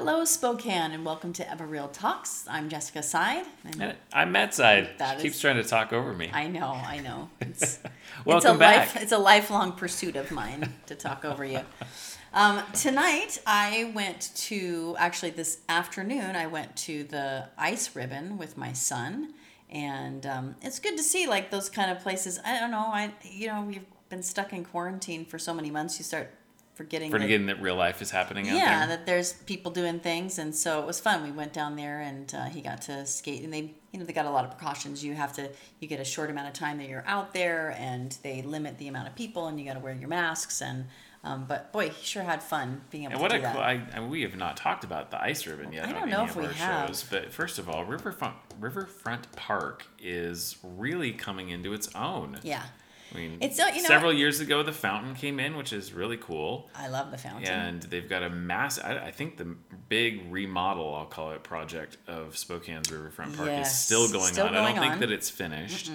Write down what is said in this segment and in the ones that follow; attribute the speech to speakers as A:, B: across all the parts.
A: Hello, Spokane, and welcome to Ever Real Talks. I'm Jessica Side. I'm,
B: And I'm Matt Side.
A: That
B: She
A: is-
B: keeps trying to talk over me.
A: I know, I know. It's,
B: Welcome
A: it's a
B: back.
A: Life, it's a lifelong pursuit of mine to talk over you. Um, tonight, I went to actually this afternoon. I went to the ice ribbon with my son, and um, it's good to see like those kind of places. I don't know. I you know we've been stuck in quarantine for so many months. You start forgetting. that-
B: Forgetting that real life is happening out
A: yeah,
B: there.
A: that there's people doing things, and so it was fun. We went down there, and uh, he got to skate, and they, you know, they got a lot of precautions. You have to, you get a short amount of time that you're out there, and they limit the amount of people, and you got to wear your masks, and, um, but boy, he sure had fun being able
B: and
A: to
B: what
A: do
B: a
A: that.
B: I, I, we have not talked about the ice ribbon yet
A: I don't
B: on
A: know if we have.
B: shows. But first of all, Riverfront Riverfront Park is really coming into its own.
A: yeah,
B: I mean,
A: It's, you know-
B: several years ago, the fountain came in, which is really cool.
A: I love the fountain.
B: And they've got a mass. I, I think the big remodel, I'll call it, project of Spokane's Riverfront Park
A: Yes,
B: is still going
A: still
B: on. I don't think that it's finished.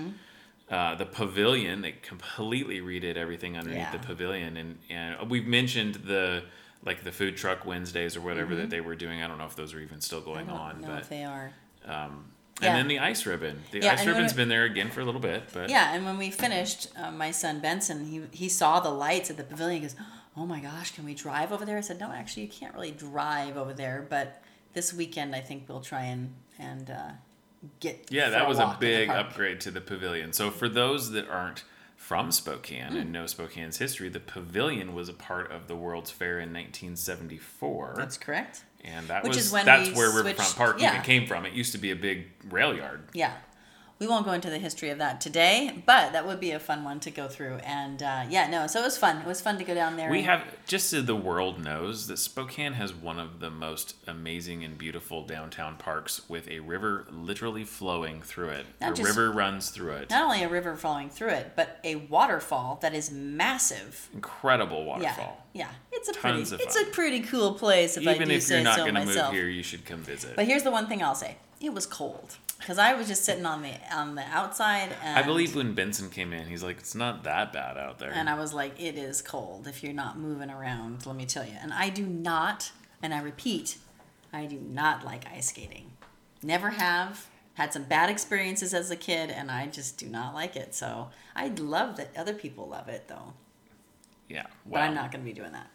B: Uh, the pavilion, they completely redid everything underneath
A: Yeah.
B: the pavilion, and and we've mentioned the like the food truck Wednesdays or whatever that they were doing. I don't know if those are even still
A: Mm-hmm. I
B: going
A: don't
B: on,
A: know
B: but
A: if they are.
B: um,
A: Yeah.
B: and then the ice ribbon. The
A: Yeah,
B: ice ribbon's
A: it-
B: been there again for a little bit, but
A: Yeah, and when we finished, uh, my son Benson, he he saw the lights at the pavilion. He goes, "Oh my gosh, can we drive over there?" I said, "No, actually, you can't really drive over there, but this weekend I think we'll try and and uh, get."
B: Yeah, that was a
A: walk in
B: big upgrade to the pavilion. So for those that aren't from Spokane
A: Hmm.
B: and know Spokane's history, the pavilion was a part of the World's Fair in 1974,
A: That's correct.
B: And that
A: which
B: was
A: is when
B: that's
A: we
B: where Riverfront Park
A: yeah.
B: even came from. It used to be a big rail yard.
A: Yeah. We won't go into the history of that today, but that would be a fun one to go through. And uh, yeah, no, so it was fun. It was fun to go down there.
B: We
A: and-
B: have just so the world knows that Spokane has one of the most amazing and beautiful downtown parks with a river literally flowing through it.
A: Not
B: the
A: just-
B: river runs through it.
A: not only a river flowing through it, but a waterfall that is massive.
B: Incredible waterfall.
A: Yeah, yeah, it's a
B: Tons
A: pretty, it's a pretty cool place if I
B: Even
A: do
B: if you're not
A: so
B: going to move here, you should come visit.
A: But here's the one thing I'll say: it was cold because I was just sitting on the on the outside. And,
B: I believe when Benson came in, he's like, "It's not that bad out there."
A: and I was like, it is cold if you're not moving around. Let me tell you. And I do not, and I repeat, I do not like ice skating. Never have. Had some bad experiences as a kid, and I just do not like it. So I love that other people love it, though.
B: yeah,
A: But I'm not going to be doing that.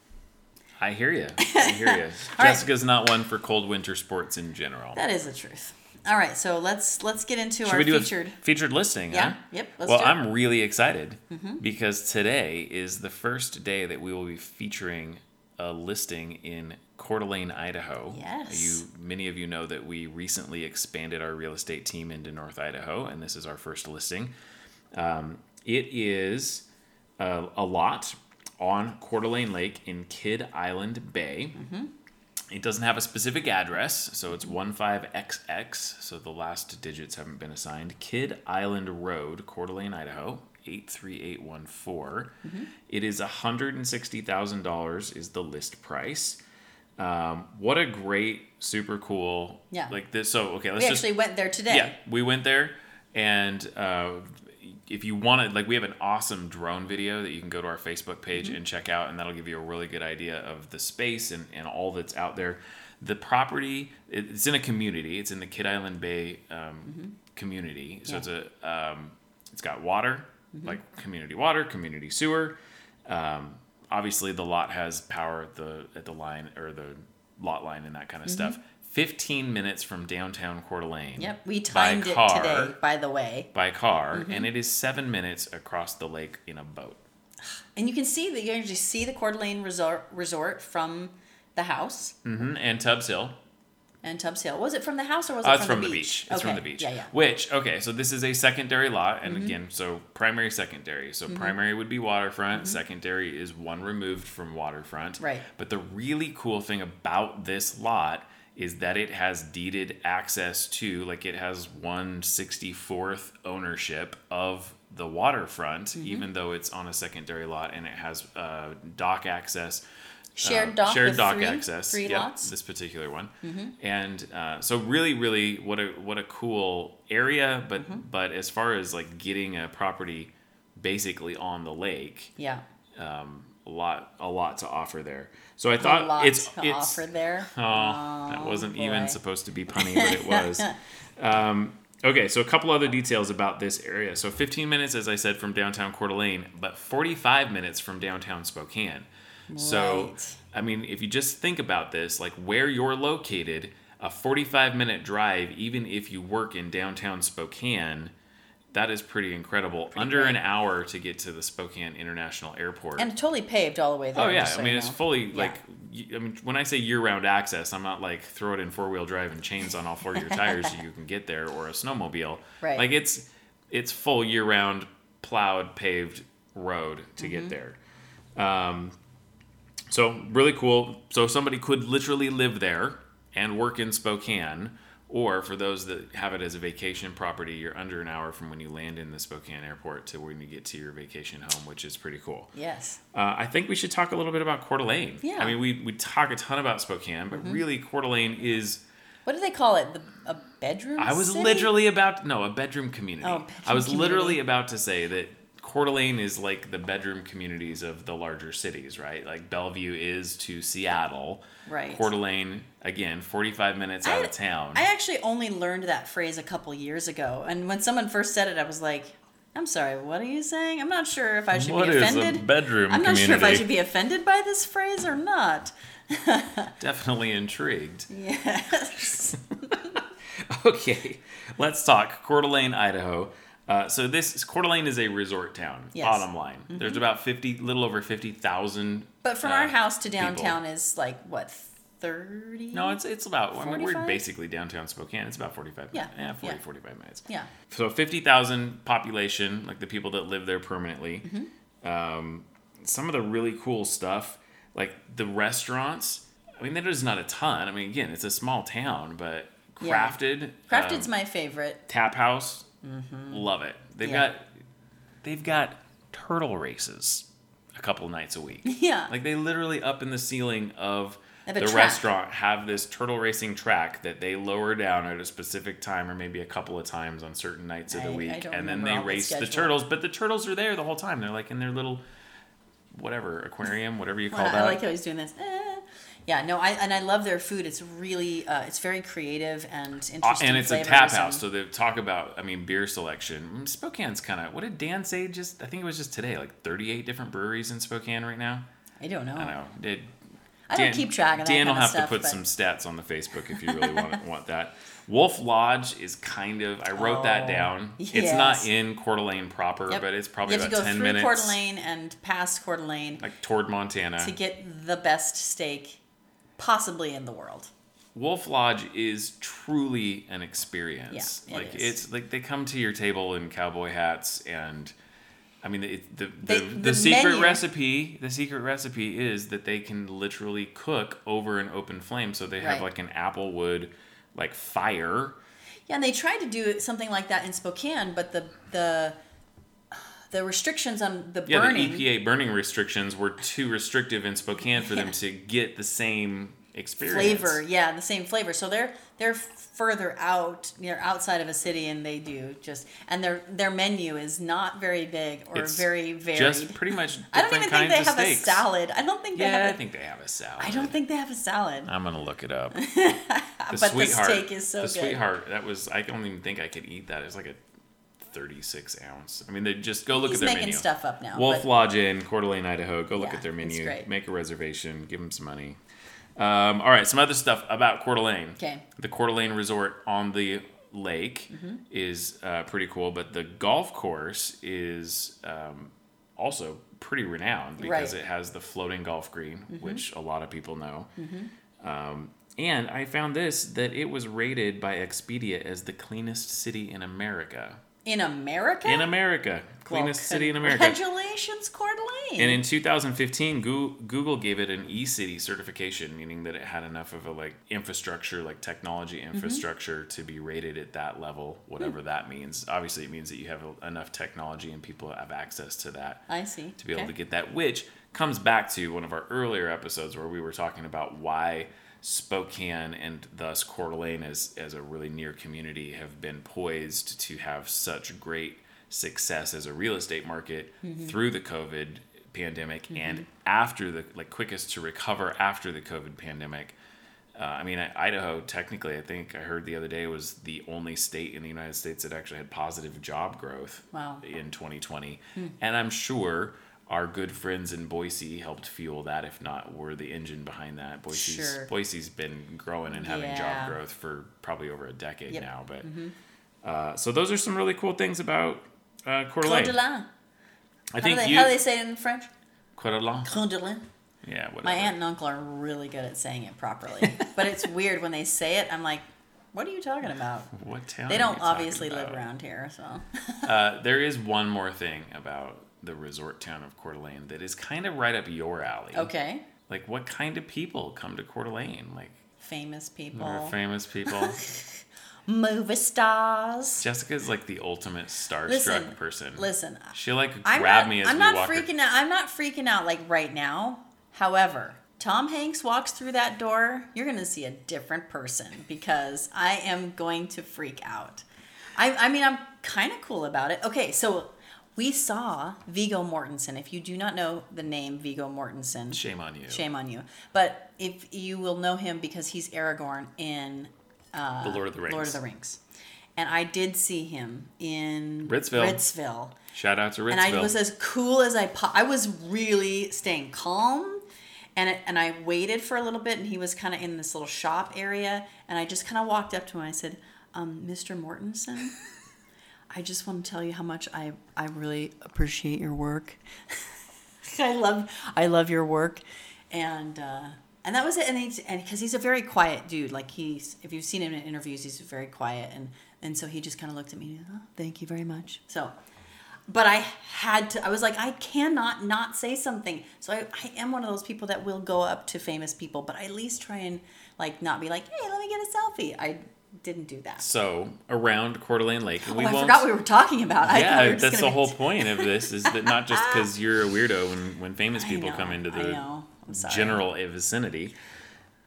B: I hear you. I hear you.
A: All right.
B: Jessica's not one for cold winter sports in general.
A: That is the truth. All right, so let's let's get into
B: Should
A: our featured.
B: featured listing?
A: Yeah,
B: Huh?
A: yep, let's
B: well.
A: Mm-hmm.
B: I'm really excited because today is the first day that we will be featuring a listing in Coeur d'Alene, Idaho.
A: Yes.
B: You, many of you know that we recently expanded our real estate team into North Idaho, and this is our first listing. Um, it is a, a lot on Coeur d'Alene Lake in Kidd Island Bay. It doesn't have a specific address, so it's 15XX, so the last digits haven't been assigned. Kidd Island Road, Coeur d'Alene, Idaho, 83814. It is $160,000 is the list price. Um, what a great, super cool.
A: Yeah.
B: Like this. So, okay, let's
A: We
B: just.
A: actually went there today.
B: Yeah, we went there, and uh, if you want to, like, we have an awesome drone video that you can go to our Facebook page
A: Mm-hmm.
B: and check out, and that'll give you a really good idea of the space and, and all that's out there. The property, it's in a community. It's in the Kidd Island Bay um, community, so
A: Mm-hmm. Yeah.
B: it's a, um, it's got water, like community water, community sewer. Um, obviously, the lot has power at the at the line or the lot line and that kind of stuff. Fifteen minutes from downtown Coeur d'Alene.
A: Mm-hmm. Yep, we
B: by
A: timed it today, by the way.
B: By car,
A: Mm-hmm.
B: and it is seven minutes across the lake in a boat.
A: And you can see that you can actually see the Coeur d'Alene Resort, resort from the house
B: hmm And Tubbs Hill.
A: and Tubbs Hill. Was it from the house or was it
B: it's
A: from,
B: from
A: the
B: the
A: beach?
B: beach. It's from the beach.
A: Yeah, yeah. Mm-hmm.
B: Which okay, so this is a secondary lot, and again, so primary, secondary. So primary would be waterfront. Secondary is one removed from waterfront.
A: Mm-hmm. Right.
B: But the really cool thing about this lot is that it has deeded access to, like, it has one sixty fourth ownership of the waterfront,
A: Mm-hmm.
B: even though it's on a secondary lot, and it has uh, dock access.
A: Shared
B: uh,
A: dock
B: shared
A: with
B: dock
A: three-
B: access.
A: three
B: Yep,
A: lots?
B: This particular one, and uh, so really, really, what a what a cool area. But
A: Mm-hmm.
B: but as far as like getting a property basically on the lake,
A: Yeah.
B: um, a lot a lot to offer there. So I thought
A: lot
B: it's
A: to
B: it's
A: offer there.
B: Oh, that wasn't even supposed to be punny, but it was. um, okay, so a couple other details about this area. So 15 minutes, as I said, from downtown Coeur d'Alene, but 45 minutes from downtown Spokane. So,
A: Right.
B: I mean, if you just think about this, like where you're located, a 45 minute drive, even if you work in downtown Spokane, that is pretty incredible. Under
A: great.
B: an hour to get to the Spokane International Airport.
A: And totally paved all the way there.
B: Oh yeah,
A: so
B: I mean
A: you
B: it's
A: know.
B: fully
A: Yeah.
B: like y- I mean when I say year-round access, I'm not like throw it in four-wheel drive and chains on all four of your tires so you can get there or a snowmobile.
A: Right.
B: Like it's it's full year-round plowed paved road to
A: Mm-hmm.
B: get there. Um, so really cool. So somebody could literally live there and work in Spokane. Or for those that have it as a vacation property, you're under an hour from when you land in the Spokane airport to when you get to your vacation home, which is pretty cool.
A: Yes.
B: Uh, I think we should talk a little bit about Coeur d'Alene.
A: Yeah.
B: I mean, we, we talk a ton about Spokane, but really Coeur d'Alene is.
A: What do they call it? The, a bedroom?
B: I was
A: city?
B: literally about no a bedroom community.
A: Oh, bedroom
B: I was literally about to say that Coeur d'Alene is like the bedroom communities of the larger cities, right? Like Bellevue is to Seattle.
A: Right.
B: Coeur d'Alene again, forty five minutes out
A: I-
B: of town.
A: I actually only learned that phrase a couple years ago, and when someone first said it, I was like, "I'm sorry, what are you saying? I'm not sure if I should
B: What
A: be
B: is a
A: offended.
B: bedroom
A: I'm not sure if I should be offended by this phrase or not."
B: Definitely intrigued.
A: Yes.
B: Okay, let's talk Coeur d'Alene, Idaho. Uh, so this Coeur d'Alene is a resort town.
A: Yes. Mm-hmm.
B: Bottom line, there's about fifty, little over fifty thousand.
A: But from
B: uh,
A: our house to
B: people.
A: downtown is like what thirty?
B: No, it's it's about. I mean, we're basically downtown Spokane. It's about forty-five.
A: Yeah,
B: yeah, 40,
A: yeah.
B: 45 minutes.
A: yeah.
B: So fifty thousand population, like the people that live there permanently.
A: Mm-hmm.
B: Um, some of the really cool stuff, like the restaurants. I mean, there's not a ton. I mean, again, it's a small town, but
A: Yeah.
B: crafted.
A: Crafted's
B: um,
A: my favorite.
B: Tap House, love it. They've
A: Mm-hmm. Yeah.
B: got they've got turtle races a couple nights a week.
A: Yeah.
B: Like they literally up in the ceiling of the
A: track.
B: restaurant have this turtle racing track that they lower down at a specific time or maybe a couple of times on certain nights of the
A: I- I
B: week
A: don't
B: and then they
A: all the
B: race the turtles but the turtles are there the whole time they're like in their little whatever aquarium whatever you call that
A: I like how he's doing this. Eh. Yeah, no, I and I love their food. It's really, uh, it's very creative and
B: Uh,
A: interesting.
B: and it's a tap
A: and-
B: house, so they talk about. I mean, beer selection. Mm, Spokane's kind of. What did Dan say? Just I think it was just today. Like thirty-eight different breweries in Spokane right now.
A: I don't know.
B: I know. Did
A: I don't keep track of that
B: Dan will have
A: stuff,
B: to put
A: but-
B: some stats on the Facebook if you really want want that. Wolf Lodge is kind of. I wrote that
A: Oh,
B: down. It's not in Coeur d'Alene proper,
A: Yep.
B: but it's probably
A: you have
B: about
A: to go
B: ten
A: through
B: minutes.
A: Coeur d'Alene and past Coeur d'Alene
B: Like toward Montana.
A: to get the best steak possibly in the world.
B: Wolf Lodge is truly an experience.
A: Yeah, it
B: like
A: is.
B: it's like they come to your table in cowboy hats and I mean the the,
A: They-
B: the,
A: the
B: secret
A: menu-
B: recipe the secret recipe is that they can literally cook over an open flame so they have
A: Right.
B: like an apple wood like fire
A: Yeah, and they tried to do something like that in Spokane, but the the the restrictions on the
B: yeah
A: burning.
B: the EPA burning restrictions were too restrictive in Spokane for them to get the same experience
A: flavor yeah the same flavor so they're they're further out they're outside of a city and they do just and their their menu is not very big or
B: It's
A: very varied
B: just pretty much
A: i don't even think they have
B: steaks.
A: a salad i don't think they
B: yeah I
A: have a,
B: think they have a salad
A: I don't think they have a salad
B: I'm gonna look it up.
A: but the steak is so
B: the
A: good
B: sweetheart that was I don't even think I could eat that. It's like a 36 ounce. I mean, they just go look
A: he's
B: at their
A: making
B: menu.
A: stuff up now
B: Wolf
A: but
B: Lodge in Coeur d'Alene, Idaho. Go look
A: Yeah,
B: at their menu. Make a reservation. Give them some money. Um, all right, some other stuff about Coeur d'Alene.
A: Okay.
B: The Coeur d'Alene Resort on the lake
A: Mm-hmm.
B: is uh, pretty cool, but the golf course is um, also pretty renowned because
A: Right. Mm-hmm.
B: it has the floating golf green, which a lot of people know. Um, and I found this that it was rated by Expedia as the cleanest city in America.
A: In america
B: In America,
A: Well,
B: cleanest city in America.
A: congratulations Coeur d'Alene.
B: And in 2015, Goo- Google gave it an e-city certification, meaning that it had enough of a like infrastructure, like technology
A: Mm-hmm.
B: infrastructure, to be rated at that level, whatever that means. Obviously, it means that you have enough technology and people have access to that
A: i see
B: to be able to get that, which comes back to one of our earlier episodes where we were talking about why Spokane and thus Coeur d'Alene as, as a really near community have been poised to have such great success as a real estate market
A: Mm-hmm.
B: through the COVID pandemic
A: Mm-hmm.
B: and after the like quickest to recover after the COVID pandemic. Uh, I mean, Idaho technically, I think I heard the other day was the only state in the United States that actually had positive job growth
A: Wow.
B: In 2020, and I'm sure our good friends in Boise helped fuel that. If not, were the engine behind that. Boise's
A: Sure.
B: Boise's been growing and having
A: Yeah.
B: job growth for probably over a decade
A: Yep. Mm-hmm.
B: now. But uh, so those are some really cool things about uh, Coeur d'Alene.
A: Claude Delin.
B: I
A: How
B: think
A: they,
B: you
A: how do they say it in French?
B: Coeur d'Alene.
A: Claude Delin.
B: Yeah, whatever.
A: My aunt and uncle are really good at saying it properly. but it's weird when they say it. I'm like, what are you talking about?
B: What town?
A: They don't obviously live around here, so.
B: Uh, there is one more thing about the resort town of Coeur d'Alene that is kind of right up your alley.
A: Okay.
B: Like, what kind of people come to Coeur d'Alene? Like,
A: Famous
B: more
A: people.
B: famous people.
A: Movie stars.
B: Jessica's like the ultimate starstruck
A: Listen,
B: person.
A: Listen,
B: She'll like
A: I'm
B: grab
A: not,
B: me as
A: I'm not
B: walk. her-
A: freaking out. I'm not freaking out like right now. However, Tom Hanks walks through that door, you're going to see a different person because I am going to freak out. I, I mean, I'm kind of cool about it. Okay, so we saw Viggo Mortensen. If you do not know the name Viggo Mortensen,
B: Shame on you.
A: shame on you. But if you will know him because he's Aragorn in
B: the Lord of the Rings.
A: Lord of the Rings. And I did see him in
B: Ritzville.
A: Ritzville
B: Shout out to Ritzville.
A: and I was as cool as I po- I was really staying calm, and it, and I waited for a little bit, and he was kind of in this little shop area, and I just kind of walked up to him. and I said, um, "Mr. Mortensen, I just want to tell you how much I I really appreciate your work. I love I love your work, and." Uh, and that was it, and he's and because he's a very quiet dude, like he's if you've seen him in interviews, he's very quiet, and and so he just kind of looked at me, oh, thank you very much. So but I had to. I was like, I cannot not say something. So I, I am one of those people that will go up to famous people, but I at least try and like not be like, hey, let me get a selfie. I didn't do that.
B: so around Coeur d'Alene Lake, and we
A: oh, I forgot we were talking about. I we
B: yeah, that's the whole point of this is that not just because you're a weirdo when, when famous people
A: know,
B: come into the
A: know. I'm sorry.
B: general vicinity.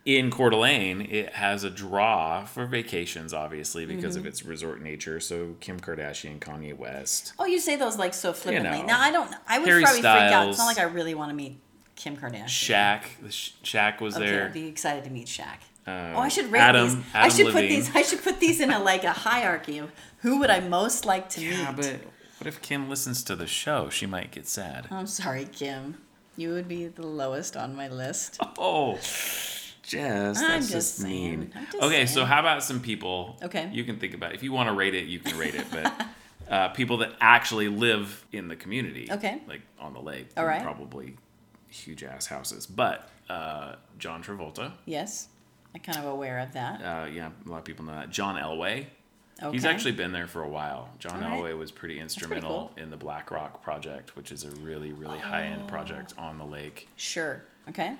B: In Coeur d'Alene, it has a draw for vacations, obviously, because
A: Mm-hmm.
B: of its resort nature. So Kim Kardashian, Kanye West.
A: Oh, you say those like so flippantly.
B: know.
A: now I don't. I would
B: Harry
A: probably freak out. It's not like I really want to meet Kim Kardashian.
B: Shaq, Shaq was
A: Okay,
B: there.
A: I'd be excited to meet Shaq.
B: Uh,
A: Oh, I should rate
B: Adam,
A: these. I
B: Adam
A: should put these. I should put these in a like a hierarchy of who would I most like to meet.
B: Yeah, but what if Kim listens to the show? She might get sad.
A: I'm sorry, Kim. You would be the lowest on my list.
B: Oh, Jess, that's
A: I'm
B: just,
A: just
B: mean.
A: Just
B: okay, so how about some people?
A: Okay.
B: You can think about it. If you want to rate it, you can rate it, but uh, people that actually live in the community.
A: Okay.
B: Like on the lake.
A: All right.
B: Probably huge ass houses. But uh, John Travolta.
A: Yes, I'm kind of aware of that.
B: Uh, yeah, a lot of people know that. John Elway.
A: Okay.
B: He's actually been there for a while. John
A: right.
B: Elway was pretty instrumental
A: cool.
B: in the Black Rock project, which is a really, really high end project on the lake.
A: sure. Okay.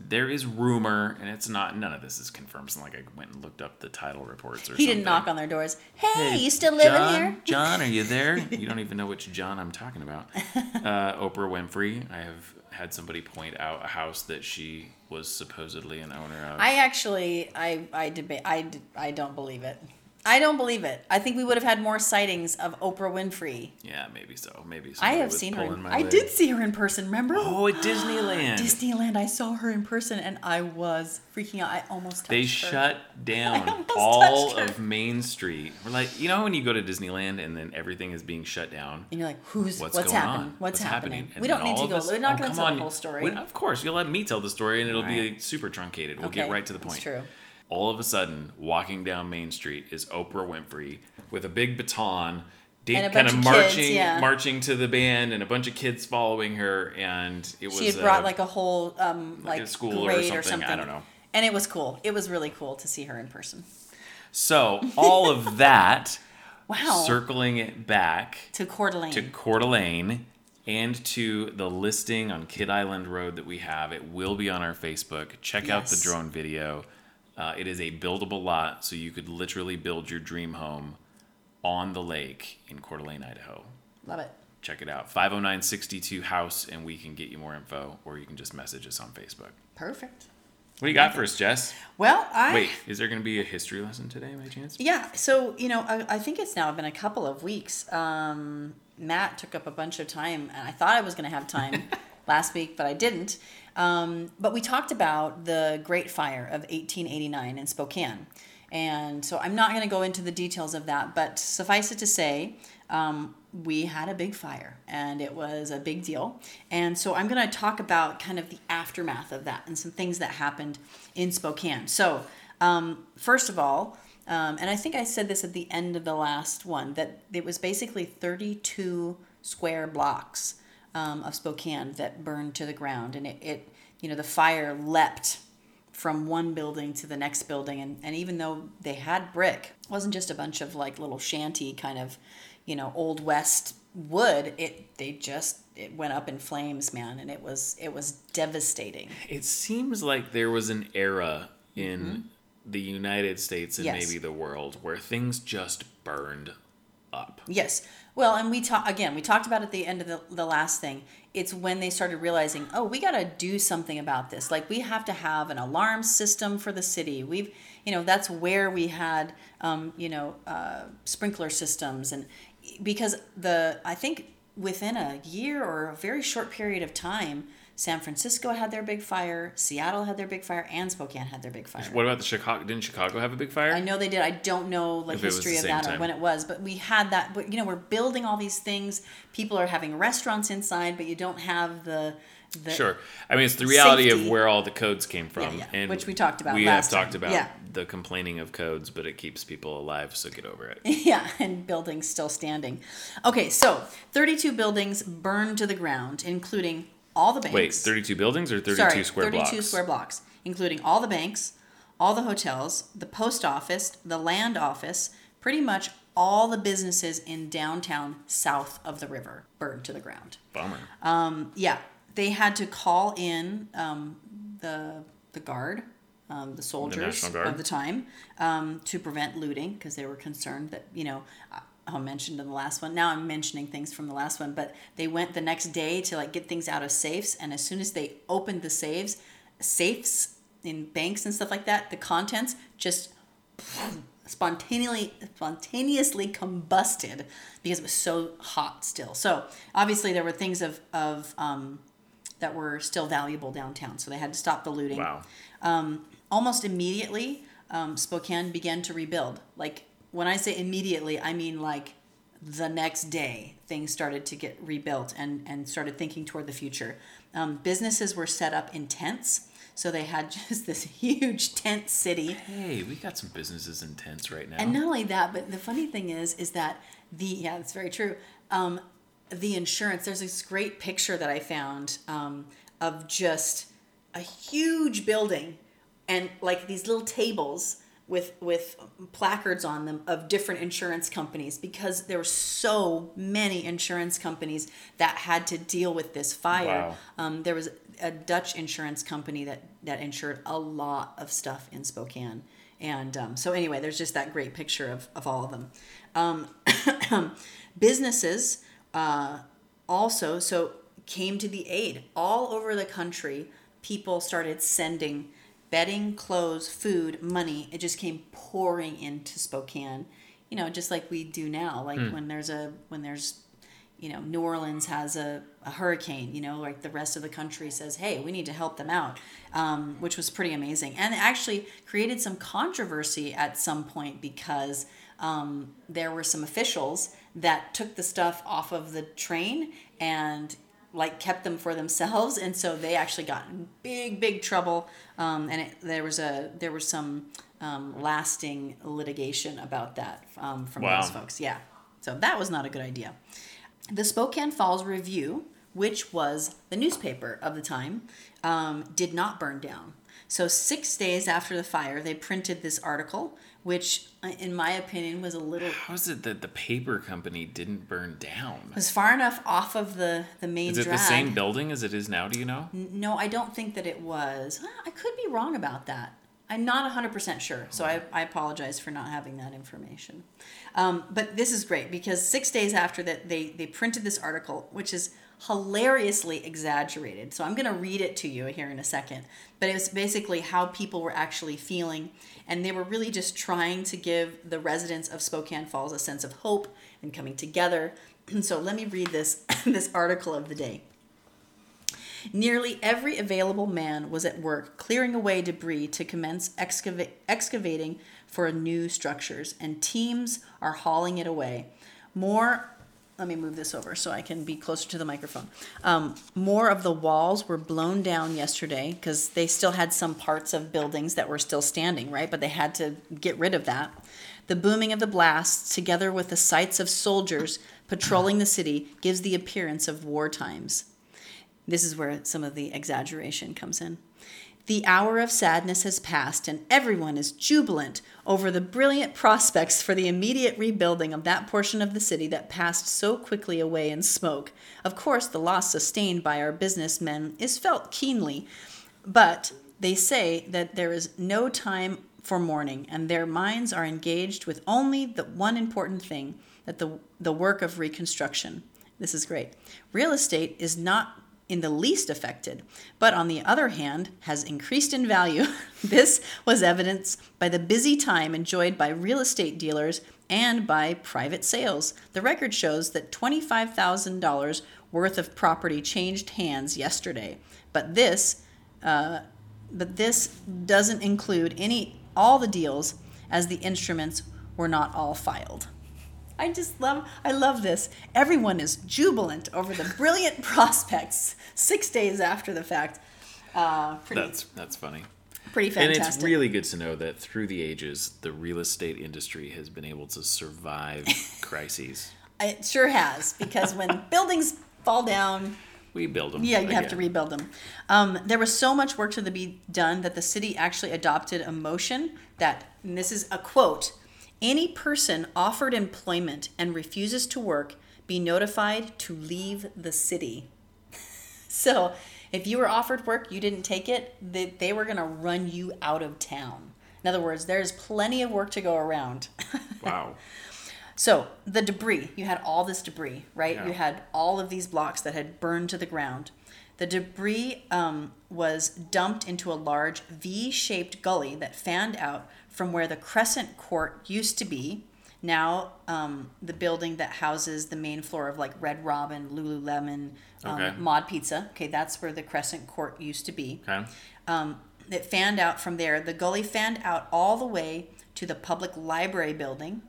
B: There is rumor, and it's not. None of this is confirmed. It's not like I went and looked up the title reports or
A: he
B: something.
A: didn't knock on their doors. Hey, you still living
B: John,
A: here?
B: John, are you there? you don't even know which John I'm talking about. Uh, Oprah Winfrey. I have had somebody point out a house that she was supposedly an owner of.
A: I actually, I, I debate. I, I don't believe it. I don't believe it. I think we would have had more sightings of Oprah Winfrey.
B: yeah, maybe so. Maybe
A: so.
B: I
A: have seen her. In,
B: my
A: I
B: leg.
A: did see her in person. Remember?
B: Oh, at Disneyland.
A: Disneyland. I saw her in person, and I was freaking out. I almost touched
B: They
A: her.
B: shut down all of Main Street. We're like, you know, when you go to Disneyland and then everything is being shut down.
A: And you're like, who's
B: What's,
A: what's,
B: going
A: happening?
B: on?
A: What's, happening?
B: And
A: We don't need to go.
B: us-
A: We're not
B: oh,
A: going to tell
B: on.
A: the whole story.
B: Well, of course, you'll let me tell the story, and it'll be super truncated. We'll
A: Okay,
B: get right to the point.
A: that's true.
B: All of a sudden, walking down Main Street is Oprah Winfrey with a big baton,
A: a
B: kind of
A: of kids,
B: marching,
A: yeah.
B: marching to the band, and a bunch of kids following her. And it was
A: she had brought
B: uh,
A: like a whole um,
B: like
A: like,
B: a school or something,
A: or
B: I don't know.
A: And it was cool. It was really cool to see her in person.
B: so all of that.
A: Wow.
B: Circling it back
A: to Coeur d'Alene.
B: to Coeur d'Alene and to the listing on Kidd Island Road that we have. It will be on our Facebook. Check out the drone video. Uh, it is a buildable lot, so you could literally build your dream home on the lake in Coeur d'Alene, Idaho.
A: Love it.
B: Check it out. 50962 house, and we can get you more info, or you can just message us on Facebook.
A: Perfect.
B: What do you got for us, Jess?
A: Well, I
B: Wait, is there going to be a history lesson today, by chance?
A: Yeah, so you know, I, I think it's now been a couple of weeks. Um, Matt took up a bunch of time, and I thought I was going to have time last week, but I didn't. Um, but we talked about the Great Fire of 1889 in Spokane. And so I'm not going to go into the details of that, but suffice it to say, um, we had a big fire and it was a big deal. And so I'm going to talk about kind of the aftermath of that and some things that happened in Spokane. So, um, first of all, um, and I think I said this at the end of the last one, that it was basically 32 square blocks um, of Spokane that burned to the ground. And it, it, you know, the fire leapt from one building to the next building. And, and even though they had brick, it wasn't just a bunch of like little shanty kind of, you know, old west wood. It, they just, it went up in flames, man. And it was, it was devastating.
B: It seems like there was an era in the United States and
A: Mm-hmm. Yes.
B: maybe the world where things just burned up.
A: Yes. Well, and we talk again. We talked about at the end of the, the last thing. It's when they started realizing, oh, we got to do something about this. Like we have to have an alarm system for the city. We've, you know, that's where we had, um, you know, uh, sprinkler systems, and because the I think within a year or a very short period of time, San Francisco had their big fire, Seattle had their big fire, and Spokane had their big fire.
B: What about the Chicago? Didn't Chicago have a big fire?
A: I know they did. I don't know like
B: If
A: history of that or when it was, but we had that. But you know, we're building all these things. People are having restaurants inside, but you don't have the the
B: Sure. I mean, it's the reality
A: Safety.
B: of where all the codes came from,
A: Yeah, yeah.
B: and
A: Which we talked about
B: We have talked
A: time.
B: about
A: Yeah.
B: the complaining of codes, but it keeps people alive. So get over it.
A: yeah, and buildings still standing. Okay, so 32 buildings burned to the ground, including all the banks.
B: Wait, thirty-two buildings or thirty-two
A: Sorry,
B: square
A: 32
B: blocks?
A: square blocks, including all the banks, all the hotels, the post office, the land office, pretty much all the businesses in downtown south of the river burned to the ground.
B: Bummer.
A: Yeah, they had to call in um, the the guard, um, the soldiers
B: Guard.
A: of the time, um, to prevent looting because they were concerned that you know. I- I mentioned in the last one. Now I'm mentioning things from the last one, but they went the next day to like get things out of safes, and as soon as they opened the safes, safes in banks and stuff like that, the contents just spontaneously spontaneously combusted because it was so hot still. So obviously there were things of of um, that were still valuable downtown, so they had to stop the looting.
B: Wow.
A: Almost immediately, um, Spokane began to rebuild. Like when I say immediately, I mean like the next day things started to get rebuilt and and started thinking toward the future. Um, businesses were set up in tents. So they had just this huge tent city
B: Hey, we got some businesses in tents right now.
A: and not only that, but the funny thing is, is that the yeah, that's very true. Um, the insurance. There's this great picture that I found um, of just a huge building and like these little tables with with placards on them of different insurance companies because there were so many insurance companies that had to deal with this fire.
B: Wow.
A: Um, there was a Dutch insurance company that that insured a lot of stuff in Spokane, and um, so anyway, there's just that great picture of of all of them. Um, businesses uh, also so came to the aid all over the country. People started sending bedding, clothes, food, money. It just came pouring into Spokane. You know, just like we do now. Like when there's a when there's you know, New Orleans has a, a hurricane, you know, like the rest of the country says, hey, we need to help them out, um, which was pretty amazing. And it actually created some controversy at some point because um, there were some officials that took the stuff off of the train and like kept them for themselves and so they actually got in big big trouble um, and it, there was a there was some um, lasting litigation about that um, from
B: Wow.
A: those folks yeah so that was not a good idea the Spokane Falls Review, which was the newspaper of the time, um, did not burn down. So, six days after the fire, they printed this article, which, uh, in my opinion, was a little
B: How is it that the paper company didn't burn down?
A: was far enough off of the the main
B: Is it
A: drag.
B: the same building as it is now? Do you know?
A: No, I don't think that it was. I could be wrong about that. I'm not 100% sure, so I, I apologize for not having that information. Um, but this is great because six days after that, they, they printed this article, which is hilariously exaggerated. So I'm going to read it to you here in a second. But it was basically how people were actually feeling, and they were really just trying to give the residents of Spokane Falls a sense of hope and coming together And so let me read this this article of the day. Nearly every available man was at work clearing away debris to commence excava- excavating for new structures, and teams are hauling it away. More, let me move this over so I can be closer to the microphone. Um, more of the walls were blown down yesterday because they still had some parts of buildings that were still standing, right? But they had to get rid of that. The booming of the blasts, together with the sights of soldiers patrolling the city, gives the appearance of war times. This is where some of the exaggeration comes in. The hour of sadness has passed, and everyone is jubilant over the brilliant prospects for the immediate rebuilding of that portion of the city that passed so quickly away in smoke. Of course, the loss sustained by our businessmen is felt keenly, but they say that there is no time for mourning, and their minds are engaged with only the one important thing that the, the work of reconstruction. This is great. Real estate is not in the least affected, but on the other hand, has increased in value. this was evidenced by the busy time enjoyed by real estate dealers and by private sales. The record shows that $25,000 worth of property changed hands yesterday, but this, uh, but this doesn't include any all the deals as the instruments were not all filed. I just love I love this. Everyone is jubilant over the brilliant prospects six days after the fact. Uh, pretty,
B: That's that's funny.
A: pretty fantastic.
B: And it's really good to know that through the ages, the real estate industry has been able to survive crises.
A: it sure has because when buildings fall down,
B: We build them.
A: yeah, you have to rebuild them. Um, there was so much work to be done that the city actually adopted a motion that, and this is a quote, any person offered employment and refuses to work be notified to leave the city. so if you were offered work, you didn't take it, they, they were going to run you out of town. In other words, there's plenty of work to go around.
B: Wow.
A: So the debris, you had all this debris, right?
B: Yeah.
A: You had all of these blocks that had burned to the ground. The debris um, was dumped into a large V shaped gully that fanned out from where the Crescent Court used to be. Now, um, the building that houses the main floor of like Red Robin, Lululemon, um,
B: Okay.
A: Mod Pizza. Okay, that's where the Crescent Court used to be
B: Okay.
A: um, it fanned out from there. The gully fanned out all the way to the public library building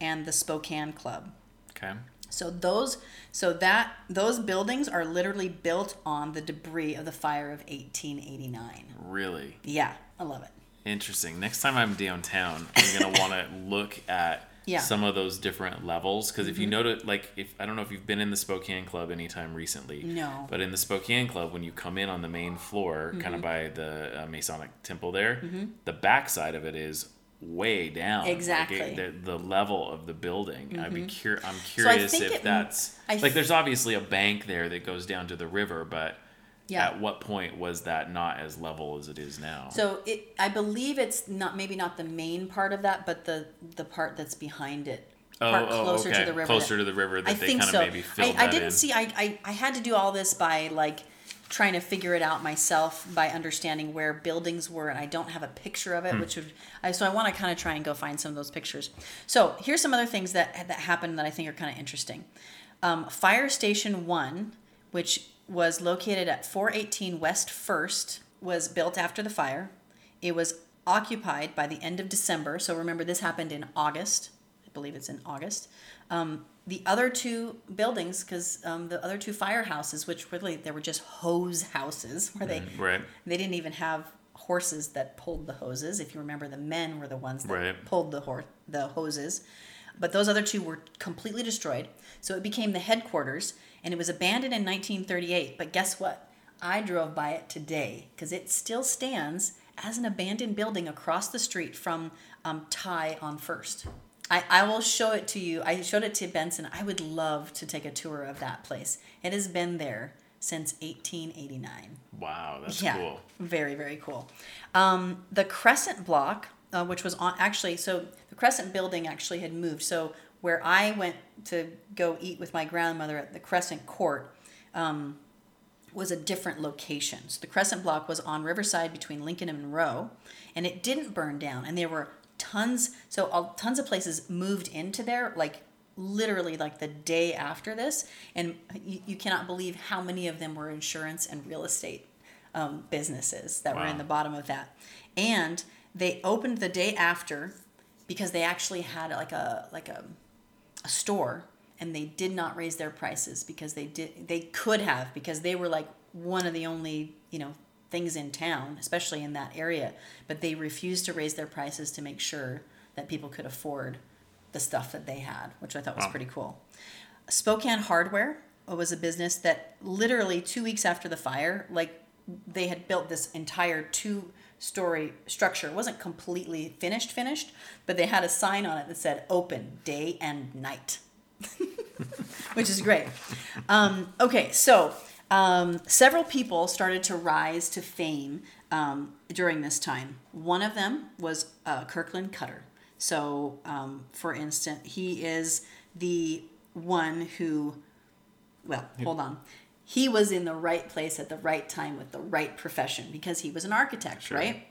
A: and the Spokane Club.
B: Okay.
A: So those, so that those buildings are literally built on the debris of the fire of 1889.
B: Really
A: Yeah, I love it.
B: Interesting. Next time I'm downtown, I'm gonna want to look at
A: Yeah. Mm-hmm.
B: some of those different levels because if you notice, like, if I don't know if you've been in the Spokane Club anytime recently.
A: No.
B: But in the Spokane Club, when you come in on the main floor, kind of
A: Mm-hmm.
B: by the uh, Masonic Temple there, the back side of it is way down. Like,
A: Exactly.
B: it- the, the level of the building. I'd be cur- I'm curious
A: think
B: if
A: it-
B: that's
A: I
B: like.
A: th-
B: There's obviously a bank there that goes down to the river, but
A: Yeah.
B: at what point was that not as level as it is now?
A: So it, I believe it's not maybe not the main part of that, but the the part that's behind it.
B: Oh,
A: part
B: oh,
A: closer
B: okay.
A: to the river.
B: Closer
A: that-
B: to the river that
A: I
B: they
A: think
B: kind
A: so.
B: of maybe filled
A: I, I didn't
B: in.
A: see. I, I I had to do all this by like trying to figure it out myself by understanding where buildings were, and I don't have a picture
B: Hmm.
A: of it, which would. I, so I want to kind of try and go find some of those pictures. So here's some other things that that happened that I think are kind of interesting. Um, Fire Station One, which was located at 418 West First, was built after the fire. It was occupied by the end of December. So remember, this happened in August. I believe it's in August. Um, the other two buildings, because um, the other two firehouses, which really they were just hose houses, where they
B: Right.
A: they didn't even have horses that pulled the hoses. If you remember, the men were the ones that
B: Right.
A: pulled the hor- the hoses. But those other two were completely destroyed. So it became the headquarters, and it was abandoned in 1938. But guess what? I drove by it today because it still stands as an abandoned building across the street from um, Thai on First. I, I will show it to you. I showed it to Benson. I would love to take a tour of that place. It has been there since 1889.
B: Wow, that's
A: Yeah,
B: cool.
A: very very cool. Um, the Crescent block, uh, which was on actually, so the Crescent building actually had moved. So where I went to go eat with my grandmother at the Crescent Court um, was a different location. So the Crescent block was on Riverside between Lincoln and Monroe, and it didn't burn down. And there were tons, so all, tons of places moved into there, like literally like the day after this, and you, you cannot believe how many of them were insurance and real estate um, businesses that were in the bottom of that. And they opened the day after because they actually had like a like a, a store and they did not raise their prices because they did they could have because they were like one of the only you know things in town especially in that area but they refused to raise their prices to make sure that people could afford the stuff that they had which i thought was
B: Wow.
A: pretty cool spokane hardware was a business that literally two weeks after the fire like they had built this entire two story structure it wasn't completely finished finished but they had a sign on it that said open day and night which is great. Um, okay, so um, several people started to rise to fame um, during this time. One of them was uh, Kirkland Cutter. So, um, for instance, he is the one who, well, hold on. He was in the right place at the right time with the right profession because he was an architect,
B: Sure.
A: right?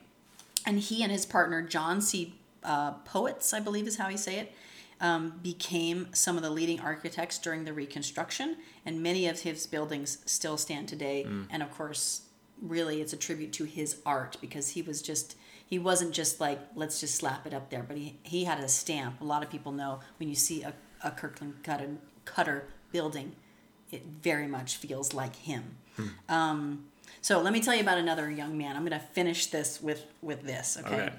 A: and he and his partner John C. Uh, Poetz, I believe is how you say it, um, became some of the leading architects during the Reconstruction, and many of his buildings still stand today. And of course, really, it's a tribute to his art because he was just he wasn't just like let's just slap it up there, but he he had a stamp. A lot of people know when you see a, a Kirkland Cutter, Cutter building, it very much feels like him. Um, so let me tell you about another young man. I'm going to finish this with with this. Okay.
B: Okay.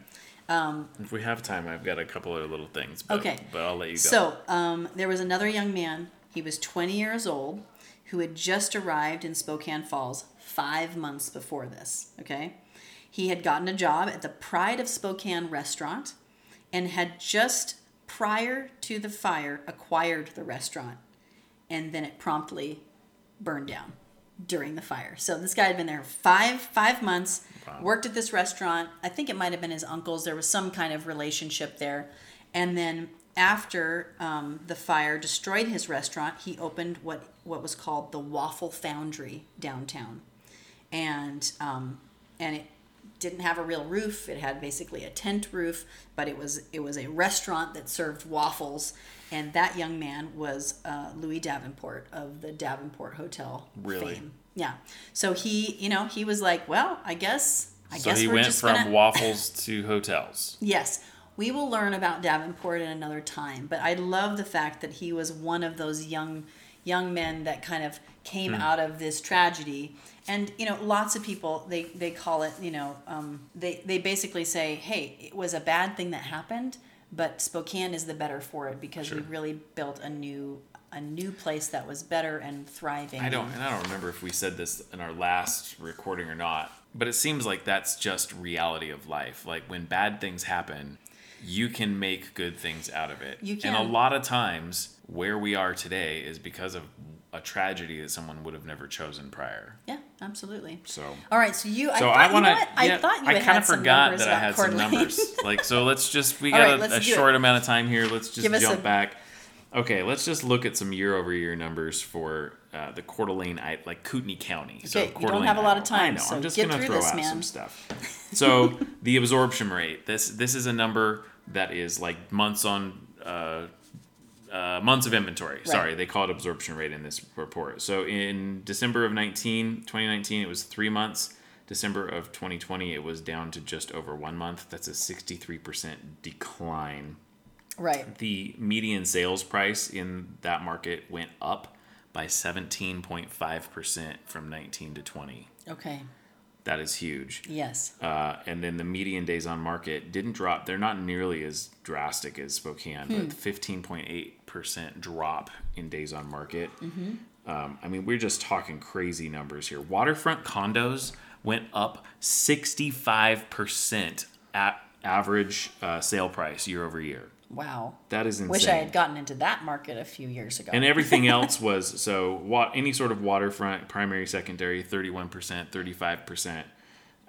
B: if we have time, I've got a couple of little things. But,
A: Okay.
B: But I'll let you go.
A: So um, there was another young man. He was 20 years old, who had just arrived in Spokane Falls five months before this. Okay. He had gotten a job at the Pride of Spokane restaurant, and had just prior to the fire acquired the restaurant, and then it promptly burned down during the fire. So this guy had been there five five months,
B: Wow.
A: worked at this restaurant. I think it might have been his uncle's. There was some kind of relationship there, and then after um, the fire destroyed his restaurant, he opened what what was called the Waffle Foundry downtown, and um, and it didn't have a real roof. It had basically a tent roof, but it was it was a restaurant that served waffles. And that young man was uh, Louis Davenport of the Davenport Hotel
B: Really?
A: fame. Yeah. So he, you know, he was like, well, I guess, I
B: so
A: guess
B: he
A: we're
B: went
A: just
B: from
A: gonna.
B: waffles to hotels.
A: Yes, we will learn about Davenport in another time, but I love the fact that he was one of those young young men that kind of came out of this tragedy. And you know, lots of people they they call it, you know, um, they they basically say, hey, it was a bad thing that happened, but Spokane is the better for it because we really built a new a new place that was better and thriving.
B: I don't, and I don't remember if we said this in our last recording or not, but it seems like that's just reality of life. Like when bad things happen, you can make good things out of it.
A: You can.
B: And a lot of times, where we are today is because of a tragedy that someone would have never chosen prior.
A: Yeah, absolutely.
B: So.
A: All right, so you. I
B: So
A: thought,
B: I
A: you
B: want
A: know
B: to.
A: what? I thought you
B: I kind of forgot that I had
A: Coeur
B: some numbers. like so, let's just we got
A: right,
B: a, a
A: do it.
B: short amount of time here. Let's just
A: Give
B: jump
A: a-
B: back. Okay, let's just look at some year-over-year numbers for uh, the Coeur d'Alene, like Kootenai County. So
A: Okay, you
B: Coeur
A: don't have a lot of
B: Idaho. I
A: time,
B: know.
A: so
B: I'm just gonna throw
A: this,
B: out
A: man.
B: some stuff. So the absorption rate. This this is a number that is like months on. Uh, uh, months of inventory. Sorry, they call it absorption rate in this report. So in December of 19, 2019, it was three months. December of 2020, it was down to just over one month. That's a 63% decline.
A: Right.
B: The median sales price in that market went up by 17.5% from 19 to 20.
A: Okay.
B: That is huge.
A: Yes.
B: Uh, and then the median days on market didn't drop. They're not nearly as drastic as Spokane,
A: Hmm.
B: but 15.8% drop in days on market.
A: Mm-hmm.
B: Um, I mean, we're just talking crazy numbers here. Waterfront condos went up 65% at average uh, sale price year over year.
A: Wow.
B: That is insane.
A: Wish I had gotten into that market a few years ago.
B: And everything else was so what any sort of waterfront, primary, secondary, thirty-one percent, thirty-five percent,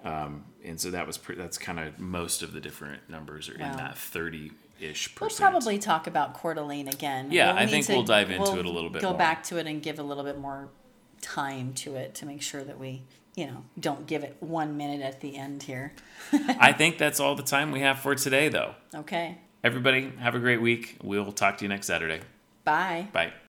B: um, and so that was pre- that's kind of most of the different numbers are
A: Wow.
B: in that thirty-ish percent.
A: we'll probably talk about Coeur d'Alene again.
B: Yeah,
A: We'll
B: I think
A: to-
B: we'll dive into
A: we'll
B: it a little bit
A: Go
B: more.
A: back to it and give a little bit more time to it to make sure that we, you know, don't give it one minute at the end here.
B: I think that's all the time we have for today, though.
A: Okay.
B: Everybody, have a great week. We'll talk to you next Saturday.
A: Bye.
B: Bye.